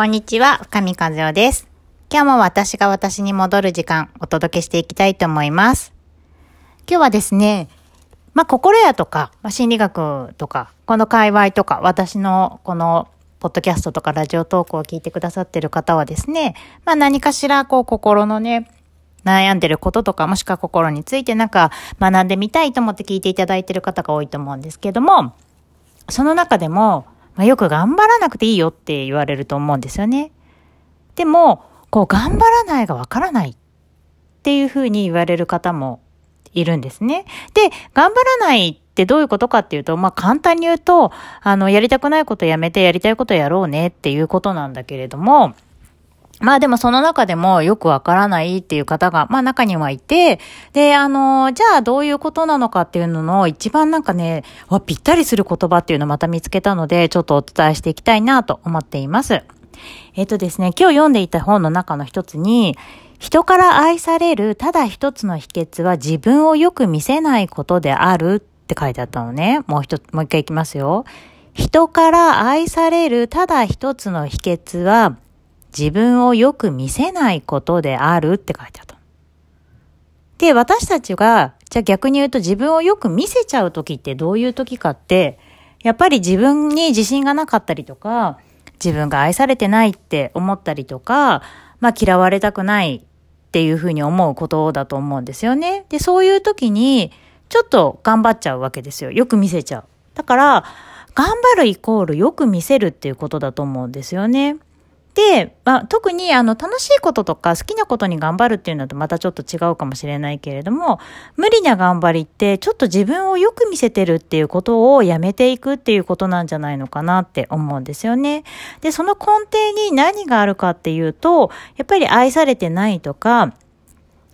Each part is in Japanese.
こんにちは、深見和代です。今日も私が私に戻る時間、お届けしていきたいと思います。今日はですね、まあ、心屋とか、まあ、心理学とか、この界隈とか、私のこの、ポッドキャストとかラジオトークを聞いてくださってる方はですね、まあ、何かしら、こう、心のね、悩んでることとか、もしくは心についてなんか学んでみたいと思って聞いていただいてる方が多いと思うんですけども、その中でも、まあ、よく頑張らなくていいよって言われると思うんですよね。でも、こう、頑張らないがわからないっていうふうに言われる方もいるんですね。で、頑張らないってどういうことかっていうと、まあ、簡単に言うと、あの、やりたくないことやめてやりたいことやろうねっていうことなんだけれども、まあでもその中でもよくわからないっていう方が、まあ中にはいて、で、あの、じゃあどういうことなのかっていうのの一番なんかね、わ、ぴったりする言葉っていうのをまた見つけたので、ちょっとお伝えしていきたいなと思っています。えっ、とですね、今日読んでいた本の中の一つに、人から愛されるただ一つの秘訣は自分をよく見せないことであるって書いてあったのね。もう一つ、もう一回いきますよ。人から愛されるただ一つの秘訣は自分をよく見せないことであるって書いてあった。で、私たちが、じゃあ逆に言うと自分をよく見せちゃう時ってどういう時かって、やっぱり自分に自信がなかったりとか、自分が愛されてないって思ったりとか、まあ嫌われたくないっていうふうに思うことだと思うんですよね。で、そういう時に、ちょっと頑張っちゃうわけですよ。よく見せちゃう。だから、頑張るイコールよく見せるっていうことだと思うんですよね。で、まあ、特にあの楽しいこととか好きなことに頑張るっていうのとまたちょっと違うかもしれないけれども、無理な頑張りってちょっと自分をよく見せてるっていうことをやめていくっていうことなんじゃないのかなって思うんですよね。で、その根底に何があるかっていうと、やっぱり愛されてないとか、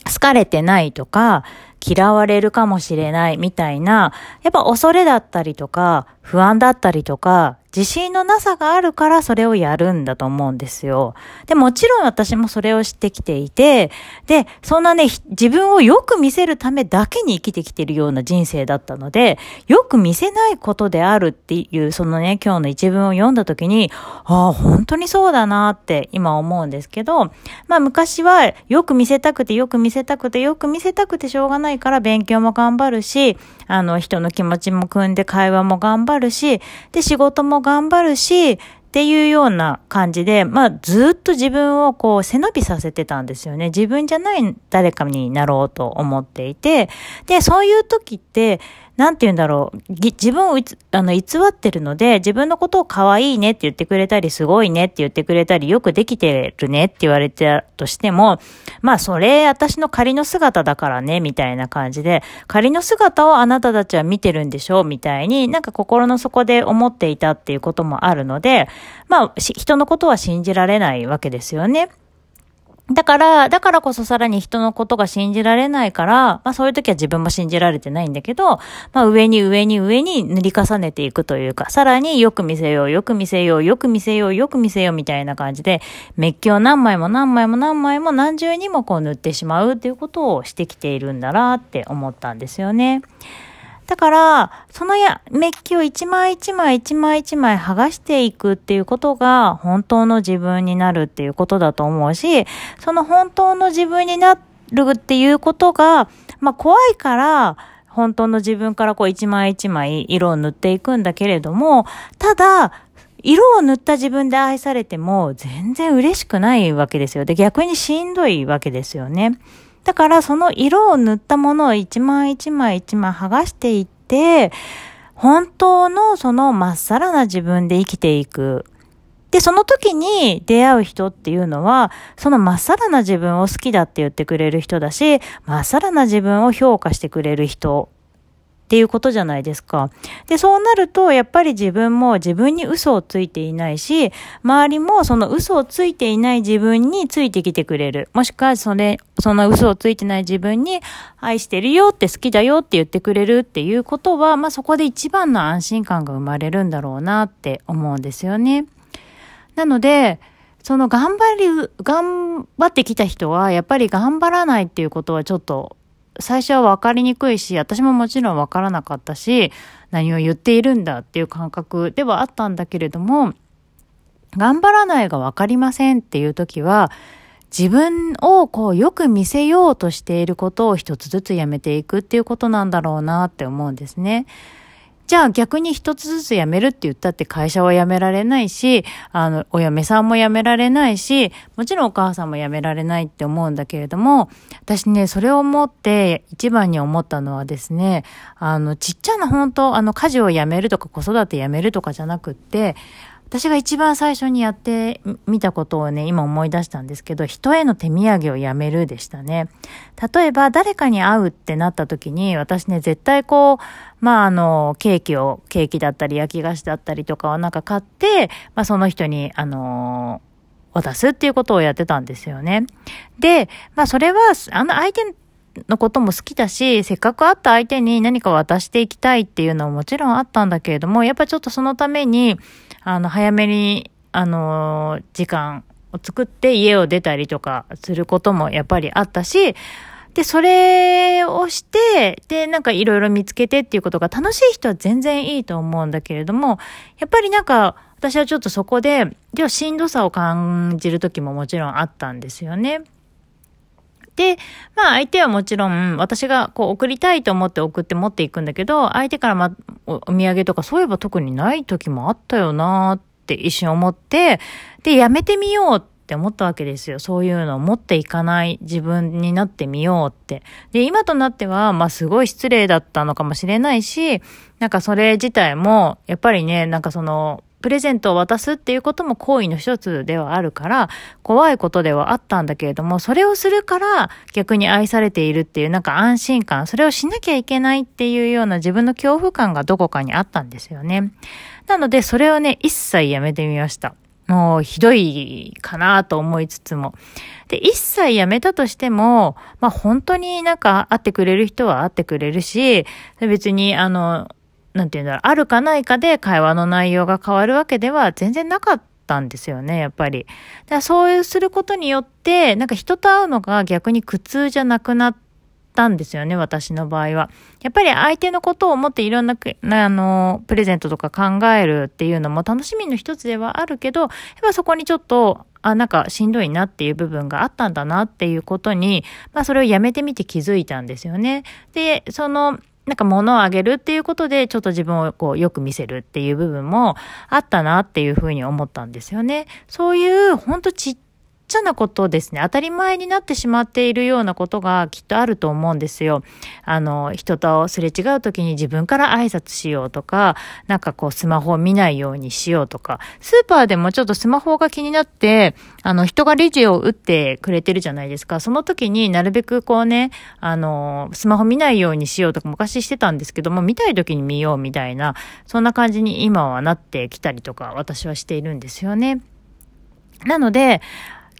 好かれてないとか、嫌われるかもしれないみたいな、やっぱ恐れだったりとか、不安だったりとか、自信のなさがあるからそれをやるんだと思うんですよ。で、もちろん私もそれを知ってきていて、で、そんなね、自分をよく見せるためだけに生きてきてるような人生だったので、よく見せないことであるっていう、そのね、今日の一文を読んだ時に、ああ、本当にそうだなって今思うんですけど、まあ昔はよく見せたくて、よく見せたくて、よく見せたくてしょうがないないから勉強も頑張るし、あの人の気持ちも組んで会話も頑張るし、で仕事も頑張るし、っていうような感じで、まあずっと自分をこう背伸びさせてたんですよね。自分じゃない誰かになろうと思っていて、で、そういう時って、なんて言うんだろう。自分をあの偽ってるので、自分のことを可愛いねって言ってくれたり、すごいねって言ってくれたり、よくできてるねって言われたとしても、まあそれ私の仮の姿だからね、みたいな感じで、仮の姿をあなたたちは見てるんでしょうみたいになんか心の底で思っていたっていうこともあるので、まあ人のことは信じられないわけですよね。だから、だからこそさらに人のことが信じられないから、まあそういう時は自分も信じられてないんだけど、まあ上に上に上に塗り重ねていくというか、さらによく見せよう、よく見せよう、よく見せよう、よく見せようみたいな感じで、メッキを何枚も何枚も何枚も何重にもこう塗ってしまうっていうことをしてきているんだなって思ったんですよね。だから、そのや、メッキを一枚一枚一枚一枚剥がしていくっていうことが本当の自分になるっていうことだと思うし、その本当の自分になるっていうことが、まあ怖いから、本当の自分からこう一枚一枚色を塗っていくんだけれども、ただ、色を塗った自分で愛されても全然嬉しくないわけですよ。で、逆にしんどいわけですよね。だからその色を塗ったものを一枚一枚一枚剥がしていって、本当のそのまっさらな自分で生きていく。で、その時に出会う人っていうのは、そのまっさらな自分を好きだって言ってくれる人だし、まっさらな自分を評価してくれる人っていうことじゃないですか。で、そうなると、やっぱり自分も自分に嘘をついていないし、周りもその嘘をついていない自分についてきてくれる。もしくは、それ、その嘘をついてない自分に、愛してるよって好きだよって言ってくれるっていうことは、まあそこで一番の安心感が生まれるんだろうなって思うんですよね。なので、その頑張り、頑張ってきた人は、やっぱり頑張らないっていうことはちょっと最初は分かりにくいし、私ももちろん分からなかったし、何を言っているんだっていう感覚ではあったんだけれども、頑張らないが分かりませんっていう時は、自分をこうよく見せようとしていることを一つずつやめていくっていうことなんだろうなって思うんですね。じゃあ逆に一つずつ辞めるって言ったって会社は辞められないし、あの、お嫁さんも辞められないし、もちろんお母さんも辞められないって思うんだけれども、私ね、それを思って一番に思ったのはですね、あの、ちっちゃな本当、あの、家事を辞めるとか子育て辞めるとかじゃなくって、私が一番最初にやってみたことをね、今思い出したんですけど、人への手土産をやめるでしたね。例えば、誰かに会うってなった時に、私ね、絶対こう、まあ、あの、ケーキを、ケーキだったり焼き菓子だったりとかをなんか買って、まあ、その人に、あの渡すっていうことをやってたんですよね。で、まあ、それは、あの相手のことも好きだし、せっかく会った相手に何か渡していきたいっていうのはもちろんあったんだけれども、やっぱちょっとそのために、あの、早めに、あの、時間を作って家を出たりとかすることもやっぱりあったし、で、それをして、で、なんかいろいろ見つけてっていうことが楽しい人は全然いいと思うんだけれども、やっぱりなんか、私はちょっとそこで、ではしんどさを感じる時ももちろんあったんですよね。で、まあ相手はもちろん私がこう送りたいと思って送って持っていくんだけど、相手からまお土産とかそういえば特にない時もあったよなって一瞬思って、で、やめてみようって思ったわけですよ。そういうのを持っていかない自分になってみようって。で、今となっては、まあすごい失礼だったのかもしれないし、なんかそれ自体も、やっぱりね、なんかその、プレゼントを渡すっていうことも行為の一つではあるから、怖いことではあったんだけれども、それをするから逆に愛されているっていうなんか安心感、それをしなきゃいけないっていうような自分の恐怖感がどこかにあったんですよね。なので、それをね、一切やめてみました。もうひどいかなと思いつつも。で、一切やめたとしても、まあ本当になんか会ってくれる人は会ってくれるし、別にあの、なんていうんだろう、あるかないかで会話の内容が変わるわけでは全然なかったんですよね、やっぱり。だからそうすることによって、なんか人と会うのが逆に苦痛じゃなくなったんですよね、私の場合は。やっぱり相手のことを思っていろんな、あの、プレゼントとか考えるっていうのも楽しみの一つではあるけど、やっぱそこにちょっと、あ、なんかしんどいなっていう部分があったんだなっていうことに、まあそれをやめてみて気づいたんですよね。で、その、なんか物をあげるっていうことで、ちょっと自分をこうよく見せるっていう部分もあったなっていうふうに思ったんですよね。そういう、ほんとちっちゃなことですね。当たり前になってしまっているようなことがきっとあると思うんですよ。あの、人とすれ違う時に自分から挨拶しようとか、なんかこうスマホを見ないようにしようとか、スーパーでもちょっとスマホが気になって、あの、人がレジを打ってくれてるじゃないですか。その時になるべくこうね、あの、スマホ見ないようにしようとか昔してたんですけども、見たい時に見ようみたいな、そんな感じに今はなってきたりとか、私はしているんですよね。なので、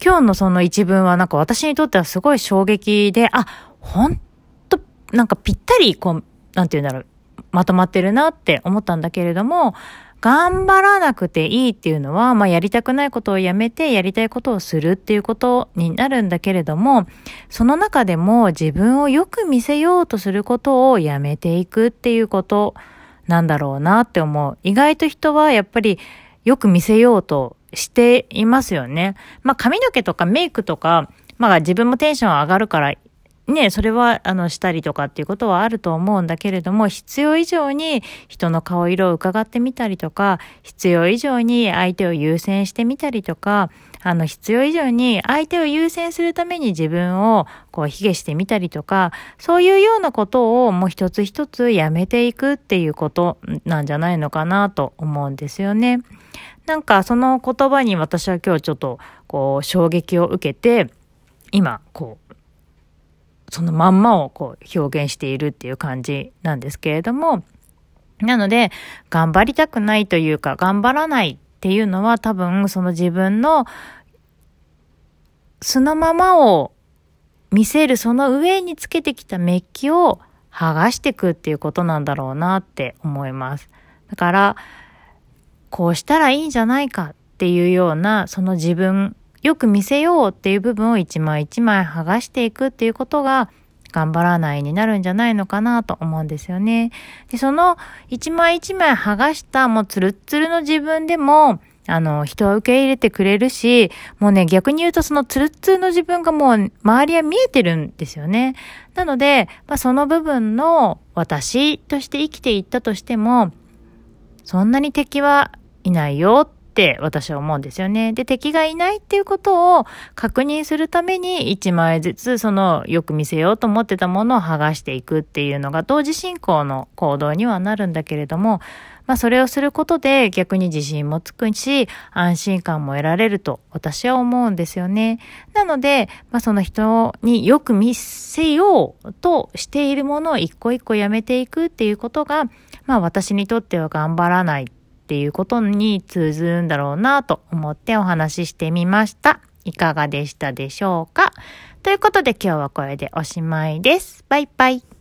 今日のその一文はなんか私にとってはすごい衝撃で、あ、ほんと、なんかぴったり、こう、なんて言うんだろう、まとまってるなって思ったんだけれども、頑張らなくていいっていうのは、まあやりたくないことをやめてやりたいことをするっていうことになるんだけれども、その中でも自分をよく見せようとすることをやめていくっていうことなんだろうなって思う。意外と人はやっぱりよく見せようとしていますよね。まあ髪の毛とかメイクとか、まあ自分もテンション上がるからね、それは、あの、したりとかっていうことはあると思うんだけれども、必要以上に人の顔色を伺ってみたりとか、必要以上に相手を優先してみたりとか、あの、必要以上に相手を優先するために自分を、こう、卑下してみたりとか、そういうようなことをもう一つ一つやめていくっていうことなんじゃないのかなと思うんですよね。なんか、その言葉に私は今日ちょっと、こう、衝撃を受けて、今、こう、そのまんまをこう表現しているっていう感じなんですけれども、なので、頑張りたくないというか、頑張らないっていうのは多分その自分のそのままを見せるその上につけてきたメッキを剥がしていくっていうことなんだろうなって思います。だから、こうしたらいいんじゃないかっていうような、その自分よく見せようっていう部分を一枚一枚剥がしていくっていうことが頑張らないになるんじゃないのかなと思うんですよね。で、その一枚一枚剥がしたもうツルッツルの自分でもあの、人は受け入れてくれるし、もうね、逆に言うとそのツルッツルの自分がもう周りは見えてるんですよね。なので、まあ、その部分の私として生きていったとしても、そんなに敵はいないよって私は思うんですよね。で、敵がいないっていうことを確認するために一枚ずつそのよく見せようと思ってたものを剥がしていくっていうのが同時進行の行動にはなるんだけれども、まあそれをすることで逆に自信もつくし、安心感も得られると私は思うんですよね。なので、まあその人によく見せようとしているものを一個一個やめていくっていうことが、まあ私にとっては頑張らないっていうことに通ずるんだろうなと思ってお話ししてみました。いかがでしたでしょうか？ということで今日はこれでおしまいです。バイバイ。